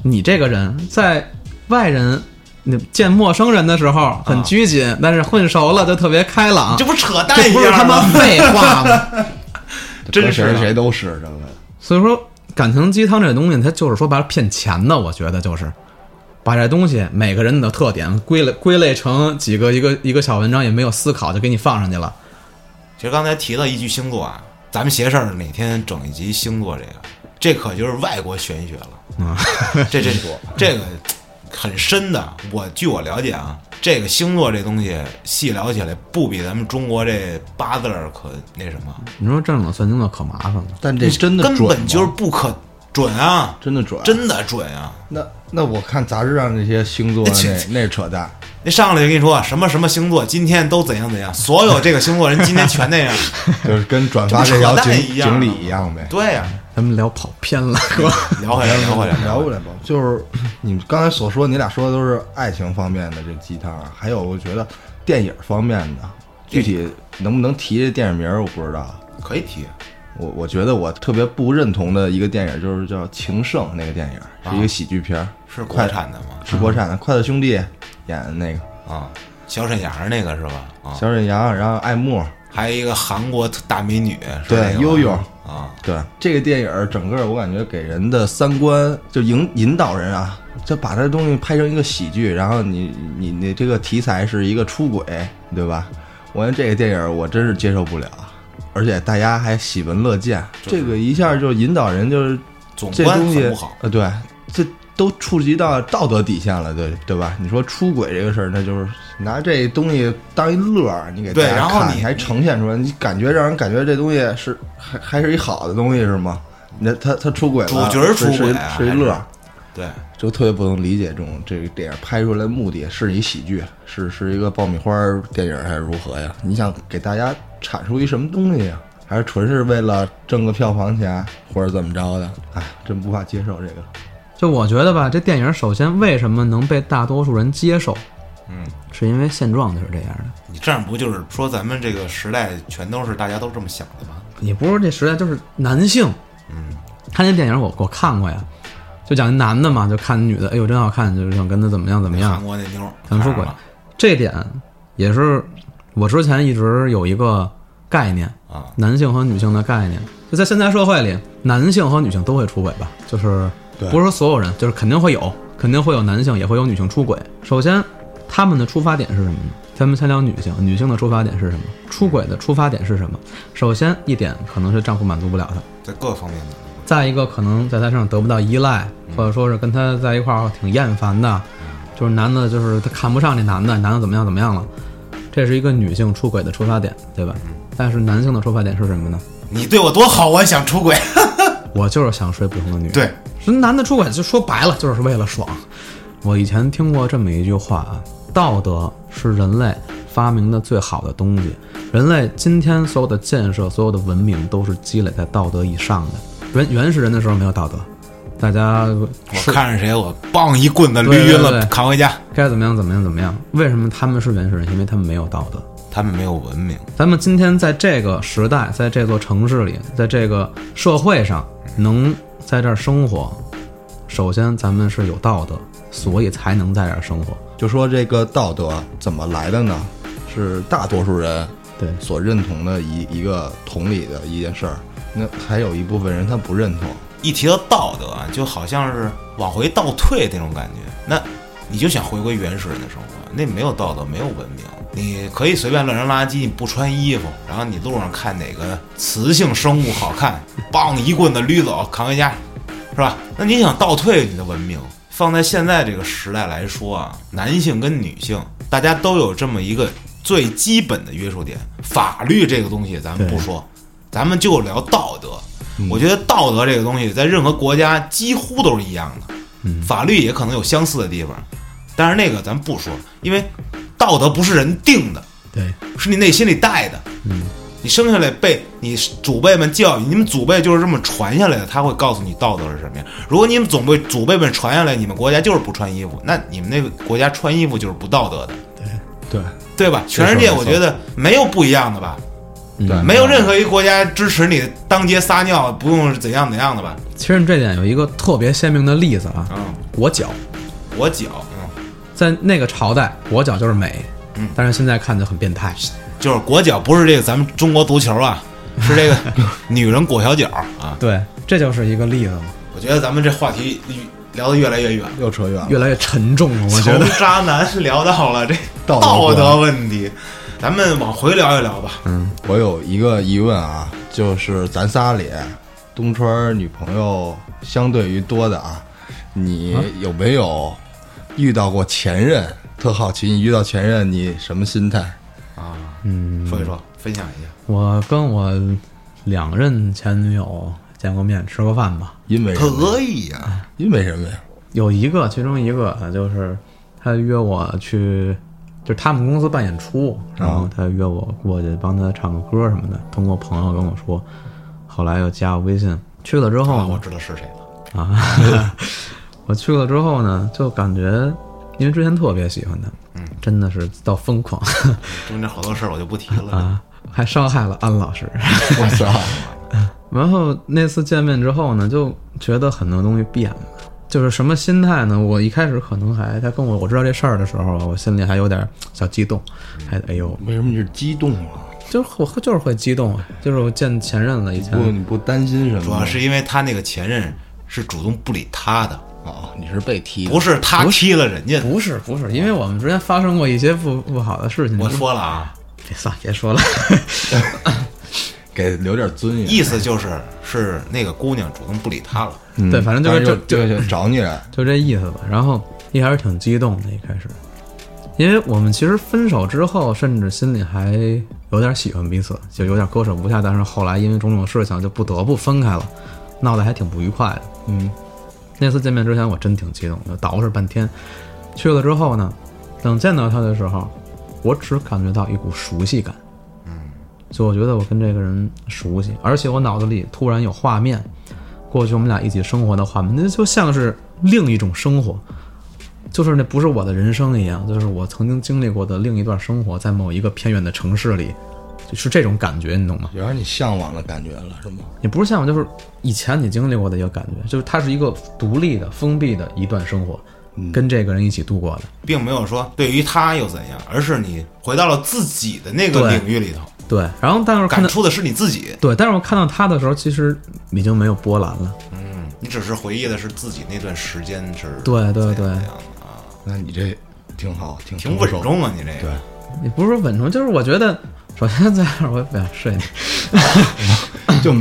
你这个人在外人你见陌生人的时候很拘谨，但是混熟了就特别开朗这，不扯淡这不是他一样吗？妈废话吗？真是啊谁谁都是这个。所以说，感情鸡汤这东西，它就是说白了骗钱的。我觉得就是把这东西每个人的特点归类归类成几个一个一个小文章，也没有思考就给你放上去了。其实刚才提到一句星座啊，咱们邪事儿哪天整一集星座这个，这可就是外国玄学了。啊，这这这个很深的。我据我了解啊，这个星座这东西细聊起来，不比咱们中国这八字儿可那什么，你说正经算星座可麻烦了。但这真的根准吗本就是不可准啊，真的准。真的准啊！那那我看杂志上那些星座，那那扯淡。那上来就跟你说什么什么星座今天都怎样怎样，所有这个星座人今天全那样。就是跟转发这条锦一样啊锦鲤一样呗。对呀、咱们聊跑偏了，哥。聊回来，聊回来，聊回来吧，就是你们刚才所说，你俩说的都是爱情方面的这鸡汤啊，还有我觉得电影方面的，具体能不能提这电影名儿我不知道。可以提。我我觉得我特别不认同的一个电影就是叫《情圣》那个电影，是一个喜剧片儿，是国快产的吗？是国产的，快乐兄弟演的那个啊，小沈阳那个是吧？啊，小沈阳，然后艾慕，还有一个韩国大美女，是对悠悠啊，对这个电影整个我感觉给人的三观就引引导人啊，就把这东西拍成一个喜剧，然后你你你这个题材是一个出轨，对吧？我觉得这个电影我真是接受不了，而且大家还喜闻乐见，就是这个一下就引导人就是总观这东西很不好。呃，对，这都触及到道德底线了，对对吧？你说出轨这个事儿，那就是拿这东西当一乐儿，你给大对然后你还呈现出来，你感觉让人感觉这东西是还还是一好的东西是吗？那他他出轨了，主角出轨啊是一乐儿，对，就特别不能理解这种这个电影拍出来的目的是一喜剧，是是一个爆米花电影还是如何呀？你想给大家阐述一什么东西呀？还是纯是为了挣个票房钱或者怎么着的？哎，真无法接受这个。就我觉得吧，这电影首先为什么能被大多数人接受，嗯，是因为现状就是这样的。你这样不就是说咱们这个时代全都是大家都这么想的吗？也不是这时代，就是男性。嗯，他那电影我我看过呀，就讲一男的嘛，就看女的，哎呦真好看，就是想跟他怎么样怎么样韩。国那妞儿想出轨这点也是我之前一直有一个概念，啊，男性和女性的概念。就在现在社会里，男性和女性都会出轨吧，就是对不是说所有人，就是肯定会有，肯定会有男性，也会有女性出轨。首先，他们的出发点是什么呢？咱们先聊女性，女性的出发点是什么？出轨的出发点是什么？首先一点可能是丈夫满足不了她，在各方面的，再一个可能在她身上得不到依赖，或者说是跟她在一块儿挺厌烦的，就是男的，就是她看不上这男的，男的怎么样怎么样了，这是一个女性出轨的出发点，对吧？但是男性的出发点是什么呢？你对我多好，我也想出轨。我就是想睡不同的女人。对，人男的出轨就说白了就是为了爽。我以前听过这么一句话啊，道德是人类发明的最好的东西。人类今天所有的建设、所有的文明都是积累在道德以上的。原原始人的时候没有道德，大家我看着谁，我棒一棍子捋晕了，扛回家。该怎么样怎么样怎么样？为什么他们是原始人？因为他们没有道德。他们没有文明，咱们今天在这个时代，在这座城市里，在这个社会上，能在这儿生活，首先咱们是有道德，所以才能在这儿生活。就说这个道德怎么来的呢？是大多数人对所认同的一一个同理的一件事儿。那还有一部分人他不认同，一提到道德啊，就好像是往回倒退那种感觉。那你就想回归原始人的生活，那没有道德，没有文明。你可以随便乱扔垃圾，你不穿衣服，然后你路上看哪个雌性生物好看，梆一棍子捋走，扛回家，是吧？那你想倒退你的文明，放在现在这个时代来说啊，男性跟女性大家都有这么一个最基本的约束点。法律这个东西咱们不说，咱们就聊道德。我觉得道德这个东西在任何国家几乎都是一样的，法律也可能有相似的地方。但是那个咱不说，因为道德不是人定的，对，是你内心里带的。嗯，你生下来被你祖辈们教育，你们祖辈就是这么传下来的，他会告诉你道德是什么样。如果你们总被祖辈们传下来，你们国家就是不穿衣服，那你们那个国家穿衣服就是不道德的，对。对。对吧？全世界我觉得没有不一样的吧，嗯对，没有任何一个国家支持你当街撒尿不用怎样怎样的吧？其实这点有一个特别鲜明的例子啊，嗯，裹脚，裹脚，嗯，在那个朝代，裹脚就是美，嗯但是现在看就很变态。就是裹脚，不是这个咱们中国足球啊，是这个女人裹小脚啊。对，这就是一个例子嘛，我觉得咱们这话题聊得越来越远了。又扯远了。越来越沉重了。我觉从得，渣男聊到了这 道德道德问题，咱们往回聊一聊吧。嗯，我有一个疑问啊，就是咱仨里，东川女朋友相对于多的啊，你有没有遇到过前任？特好奇你遇到前任你什么心态？啊，嗯，说一说，分享一下。我跟我两任前女友见过面，吃过饭吧。因为可以呀、因为什么呀？有一个，其中一个啊就是他约我去，就是他们公司办演出，然后他约我过去帮他唱个歌什么的。通过朋友跟我说，后来又加我微信，去了之后啊，我知道是谁了。啊，我去了之后呢，就感觉，因为之前特别喜欢他，嗯，真的是到疯狂中间好多事儿我就不提了。啊，还伤害了安老师。我操！然后那次见面之后呢，就觉得很多东西变了，就是什么心态呢？我一开始可能还他跟我我知道这事儿的时候，我心里还有点小激动，还哎呦，为什么你是激动啊？就是我就是会激动啊，就是我见前任了，以前不，你不担心什么？主要是因为他那个前任是主动不理他的，哦，你是被踢的，不是他踢了人家。不是不是，因为我们之间发生过一些不不好的事情。我说了啊，别算了，别说了。给留点尊严。意思就是是那个姑娘主动不理他了。嗯对反正就是就就就找你来，就这意思吧。然后一开始挺激动的，一开始，因为我们其实分手之后，甚至心里还有点喜欢彼此，就有点割舍不下。但是后来因为种种事情，就不得不分开了，闹得还挺不愉快的。嗯，那次见面之前，我真挺激动的，捯饬半天。去了之后呢，等见到他的时候，我只感觉到一股熟悉感。嗯，就我觉得我跟这个人熟悉，而且我脑子里突然有画面，过去我们俩一起生活的画面，那就像是另一种生活，就是那不是我的人生一样，就是我曾经经历过的另一段生活，在某一个偏远的城市里，就是这种感觉，你懂吗？有点你向往的感觉了，是吗？也不是向往，就是以前你经历过的一个感觉，就是它是一个独立的、封闭的一段生活，跟这个人一起度过的。并没有说对于他又怎样，而是你回到了自己的那个领域里头，对，然后但是看到感触的是你自己。对，但是我看到他的时候，其实已经没有波澜了。嗯，你只是回忆的是自己那段时间是对对对啊，那你这挺好，挺挺稳重啊，你这个对个。也不是说稳重，就是我觉得，首先在这儿我也不想睡你，就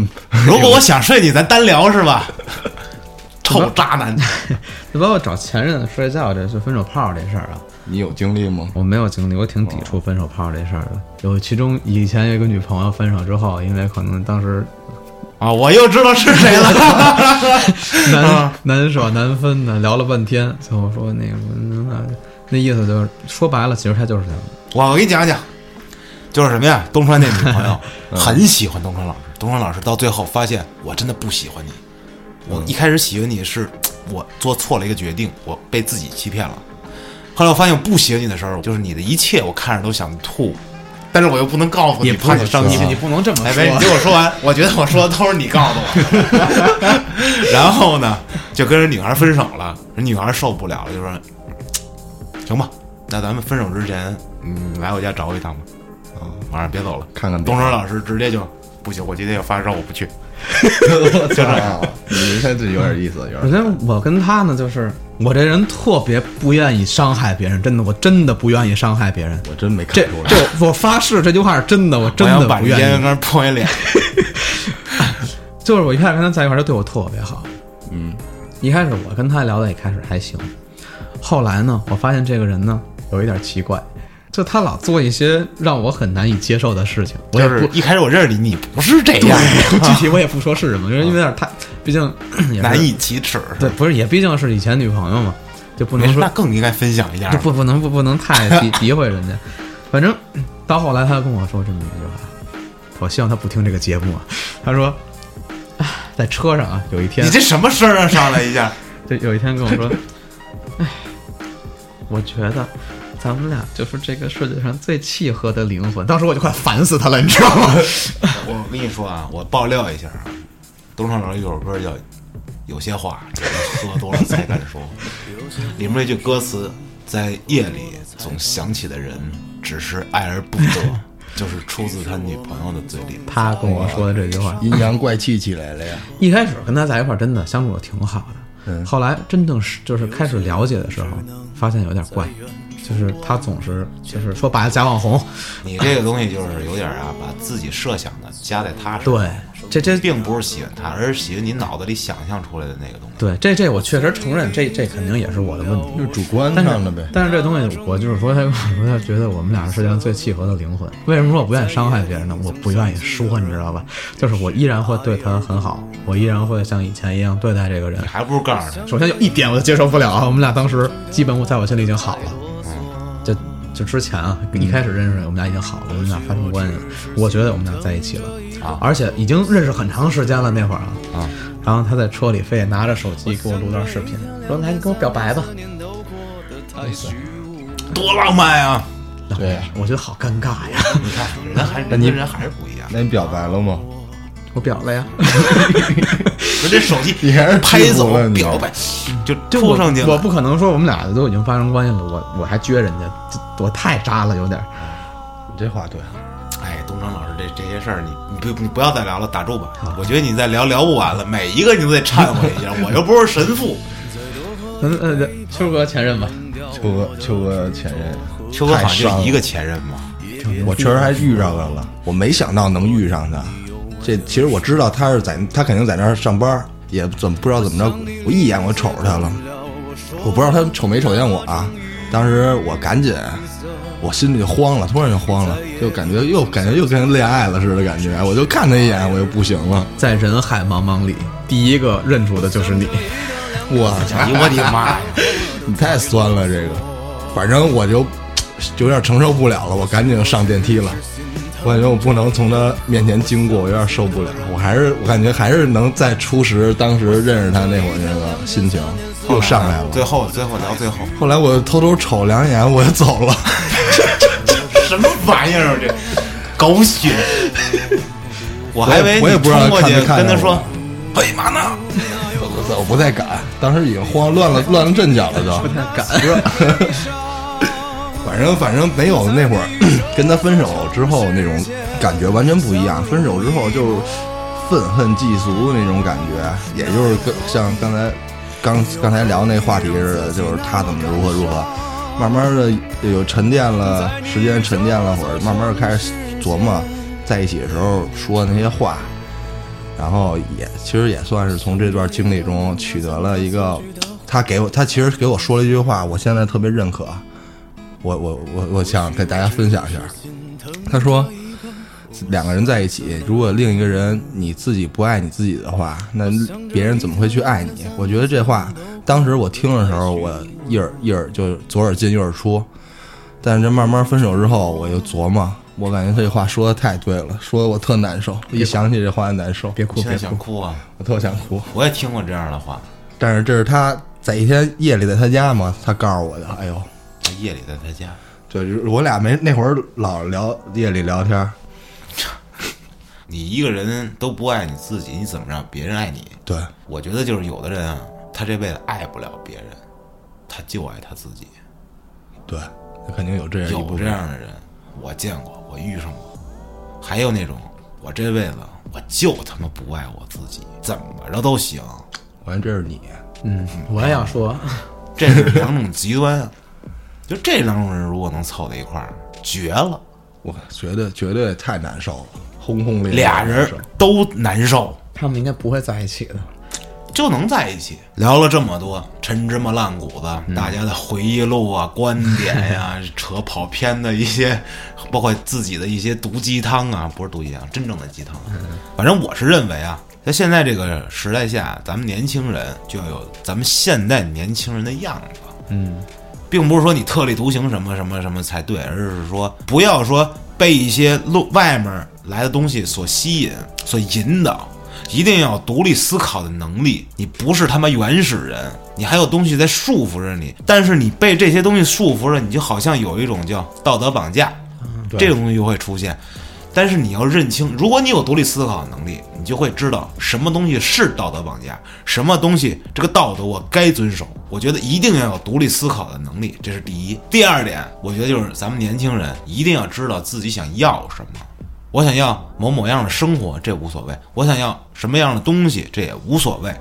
如果我想睡你，咱单聊是吧？臭渣男，就包括找前任睡觉这就分手炮这事儿啊，你有经历吗？我没有经历，我挺抵触分手炮这事儿的。有其中以前有一个女朋友分手之后，因为可能当时啊，我又知道是谁了。难 难舍难分的，聊了半天，最后说那个那那意思就是说白了，其实他就是这样。我我给你讲讲，就是什么呀？东川那女朋友 很喜欢东川老师，东川老师到最后发现我真的不喜欢你。我一开始喜欢你是我做错了一个决定，我被自己欺骗了。后来我发现我不喜欢你的时候，就是你的一切我看着都想吐，但是我又不能告诉你，怕你伤心。你不能这么哎，别，你听我说完。我觉得我说的都是你告诉我。然后呢，就跟人女孩分手了，人女孩受不了了，就说：“行吧，那咱们分手之前，嗯，来我家找我一趟吧。啊，晚上别走了。”看看东升老师直接就不行，我今天要发烧，我不去。就这样，你看这有点意思，有首点。先，我跟他呢，就是我这人特别不愿意伤害别人，真的，我真的不愿意伤害别人。我真没看这出来。这我发誓，这句话是真的，我真我要把的不愿意。你烟缸泼一脸。就是我一开始跟他在一块儿，他对我特别好。嗯，一开始我跟他聊的也开始还行，后来呢，我发现这个人呢有一点奇怪，就他老做一些让我很难以接受的事情。我也不就是一开始我认识你，你不是这样，具体我也不说是什么，因为有点太，毕竟 也难以启齿。对，不是也毕竟是以前女朋友嘛。就不能说那更应该分享一下就。不不能不不能太诋诋毁人家。反正到后来，他跟我说这么一句话，我希望他不听这个节目啊。他说，唉在车上啊，有一天你这什么声儿啊？上来一下，就有一天跟我说，哎，我觉得咱们俩就是这个世界上最契合的灵魂。当时我就快烦死他了，你知道吗？我跟你说啊，我爆料一下啊，东昌老师有首歌叫《有些话只有喝多了才敢说》，里面那句歌词，在夜里总想起的人，只是爱而不得，就是出自他女朋友的嘴里。他跟我说的这句话，阴阳怪气起来了呀。一开始跟他在一块儿真的相处的挺好的，嗯后来真正是就是开始了解的时候，发现有点怪，就是他总是就是说白了假网红，你这个东西就是有点啊，把自己设想的加在他身上。对，这这并不是喜欢他，而是喜欢你脑子里想象出来的那个东西。对这这我确实承认，这这肯定也是我的问题。就是主观上的呗。但是这东西，我就是说，他跟我说，他觉得我们俩是世界上最契合的灵魂。为什么说我不愿意伤害别人呢？我不愿意说，你知道吧？就是我依然会对他很好，我依然会像以前一样对待这个人你。还不如告诉他，首先有一点我就接受不了啊，我们俩当时基本我在我心里已经好了，就就之前啊，一开始认识我们俩已经好了，我们俩发生关系了，我觉得我们俩在一起了啊而且已经认识很长时间了那会儿啊，啊，然后他在车里非得拿着手机给我录段视频，说来你跟我表白吧，多浪漫啊！对，我觉得好尴尬呀，你看人还那你人跟人还是不一样。那你表白了吗？我表了呀，我这手机你还是拍走了你表白，就就扑上去了。我不可能说我们俩都已经发生关系了，我我还撅人家，这我太渣了，有点儿。你这话对。哎，东升老师，这这些事儿你你不你不要再聊了，打住吧。我觉得你再聊聊不完了，每一个你都得忏悔一下。我又不是神父，嗯呃，秋哥前任吧，秋哥，秋哥前任，秋哥好像就一个前任嘛。我确实还遇上了了，我没想到能遇上他。这其实我知道他是在，他肯定在那儿上班，也怎么不知道怎么着，我一眼我瞅着他了，我不知道他瞅没瞅见我啊。当时我赶紧，我心里就慌了，突然就慌了，就感觉又感觉又跟恋爱了似的感觉，我就看他一眼，我就不行了。在人海茫茫里，第一个认出的就是你。我操我的妈呀！你太酸了，这个，反正我 就有点承受不了了，我赶紧上电梯了。我感觉我不能从他面前经过，我有点受不了。我还是我感觉还是能在初识当时认识他那会儿那个心情又上来了。最后最后聊最后，后来我偷偷瞅两眼，我就走了。什么玩意儿这狗血！我还以为我也不知道冲过去看没看见跟他说我：“嘿，嘛呢？我不太敢，当时已经慌乱了乱了阵脚了都。不太敢 反正反正没有那会儿 跟他分手之后那种感觉完全不一样。分手之后就愤恨嫉俗那种感觉，也就是跟像刚才刚刚才聊那话题似的，就是他怎么如何如何，慢慢的有沉淀了，时间沉淀了会儿，慢慢开始琢磨在一起的时候说的那些话。然后也其实也算是从这段经历中取得了一个，他给我他其实给我说了一句话，我现在特别认可，我我我我想给大家分享一下。他说，两个人在一起，如果另一个人你自己不爱你自己的话，那别人怎么会去爱你？我觉得这话当时我听的时候，我一耳一耳就左耳进右耳出，但是这慢慢分手之后，我又琢磨。我感觉这话说的太对了，说的我特难受，一想起这话就难受。别哭别哭，想哭啊！我特想哭。我也听过这样的话，但是这是他在一天夜里在他家嘛，他告诉我的。哎呦，在夜里在他家，对，就是我俩没那会儿老聊夜里聊天，你一个人都不爱你自己，你怎么让别人爱你？对，我觉得就是有的人啊，他这辈子爱不了别人，他就爱他自己。对，那肯定有这样有。这样的人，我见过，我遇上过。还有那种，我这辈子我就他妈不爱我自己，怎么着都行。我看这是你，嗯，我也想说，这是两种极端啊。就这两种人如果能凑在一块儿，绝了。我觉得绝对太难受了，轰轰烈烈。俩人都难受，他们应该不会在一起的。就能在一起。聊了这么多陈芝麻烂谷子，大家的回忆录啊、观点呀、扯跑偏的一些，包括自己的一些毒鸡汤啊，不是毒鸡汤，真正的鸡汤。反正我是认为啊，在现在这个时代下，咱们年轻人就要有咱们现代年轻人的样子。嗯，并不是说你特立独行什么什么什么才对，而是说不要说被一些路外面来的东西所吸引、所引导，一定要独立思考的能力。你不是他妈原始人，你还有东西在束缚着你，但是你被这些东西束缚着，你就好像有一种叫道德绑架，对这种东西就会出现。但是你要认清，如果你有独立思考的能力，你就会知道什么东西是道德绑架，什么东西这个道德我该遵守。我觉得一定要有独立思考的能力，这是第一。第二点，我觉得就是咱们年轻人一定要知道自己想要什么。我想要某某样的生活，这无所谓；我想要什么样的东西，这也无所谓。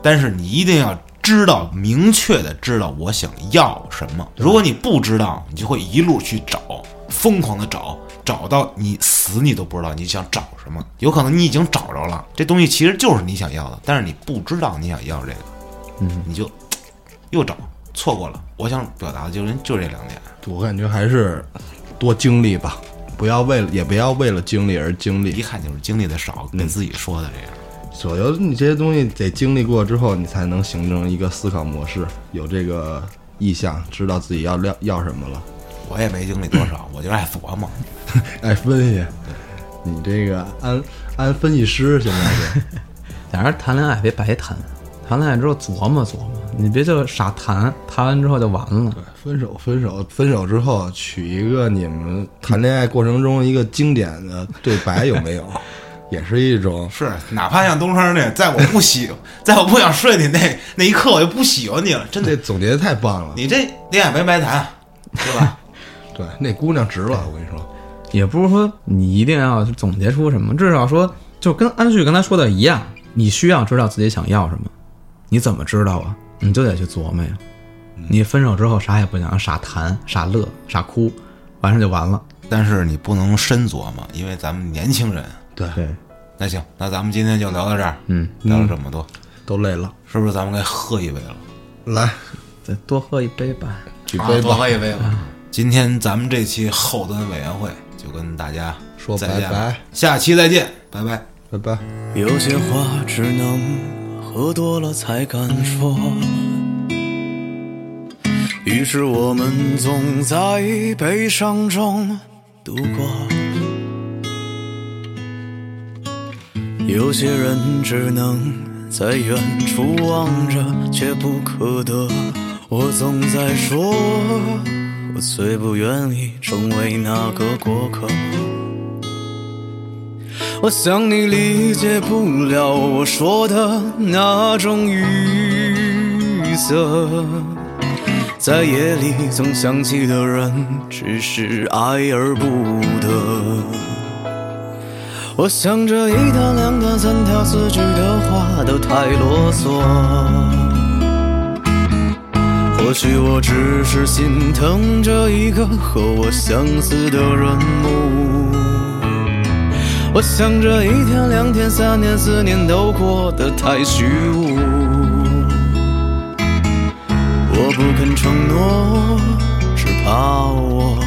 但是你一定要知道，明确的知道我想要什么。如果你不知道，你就会一路去找，疯狂的找，找到你死你都不知道你想找什么。有可能你已经找着了，这东西其实就是你想要的，但是你不知道你想要这个，嗯，你就 又找错过了。我想表达的就是就这两点。我感觉还是多经历吧，不要为了也不要为了经历而经历一。看就是经历的少，跟自己说的这样。所有你这些东西得经历过之后，你才能形成一个思考模式，有这个意向，知道自己要要要什么了。我也没经历多少，我就爱琢磨。爱分析，你这个安安分析师现在是。俩人谈恋爱别白谈，谈恋爱之后琢磨琢磨，你别就傻谈，谈完之后就完了。分手，分手，分手之后取一个你们谈恋爱过程中一个经典的对白有没有？也是一种是，哪怕像东升那，在我不喜，在我不想睡你那那一刻，我就不喜欢你了。真的，这总结的太棒了。你这恋爱没白谈，对吧？对，那姑娘值了，我跟你说。也不是说你一定要总结出什么，至少说就跟安旭刚才说的一样，你需要知道自己想要什么。你怎么知道啊？你就得去琢磨呀。你分手之后啥也不想，傻谈、傻乐、傻哭，完事就完了。但是你不能深琢磨，因为咱们年轻人。对，对，那行，那咱们今天就聊到这儿，嗯，聊了这么多，都累了，是不是咱们该喝一杯了？来再多喝一杯吧。啊举杯吧，多喝一杯吧。今天咱们这期后端委员会就跟大家说再见拜拜，下期再见，拜拜。拜拜。有些话只能喝多了才敢说，于是我们总在悲伤中度过。有些人只能在远处望着，却不可得。我总在说，我最不愿意成为那个过客。我想你理解不了我说的那种语塞，在夜里总想起的人，只是爱而不得。我想这一段、两段、三段、四句的话都太啰嗦。或许我只是心疼这一个和我相似的人物。我想这一天、两天、三年、四年都过得太虚无。我不肯承诺，只怕我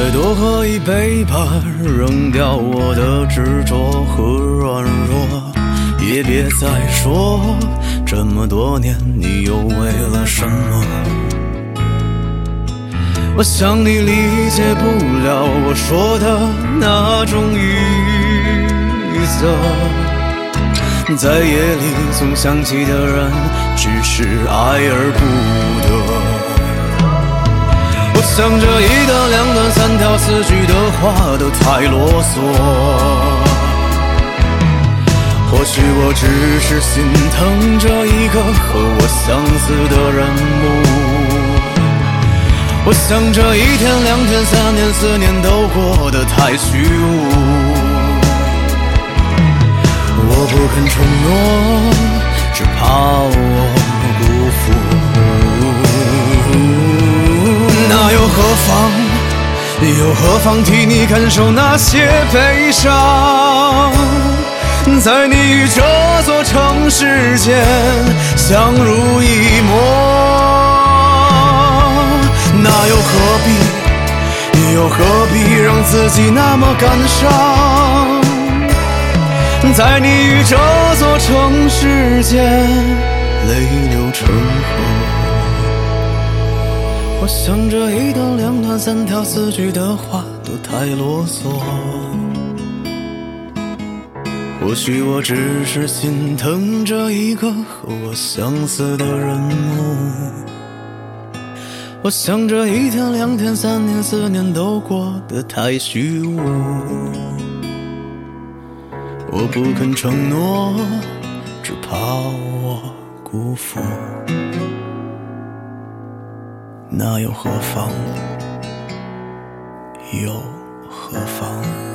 再多喝一杯吧，扔掉我的执着和软弱，也别再说这么多年你又为了什么。我想你理解不了我说的那种语塞，在夜里总想起的人，只是爱而不得。想着一段、两段、三条、四句的话都太啰嗦。或许我只是心疼这一个和我相似的人物。我想这一天、两天、三年、四年都过得太虚无。我不肯承诺，只怕我那又何妨？又何妨替你感受那些悲伤？在你与这座城市间相濡以沫，那又何必，又何必让自己那么感伤？在你与这座城市间泪流成河。我想这一段、两段、三条、四句的话都太啰嗦。或许我只是心疼这一个和我相似的人物。我想这一天、两天、三年、四年都过得太虚无。我不肯承诺，只怕我辜负。那又何妨？又何妨？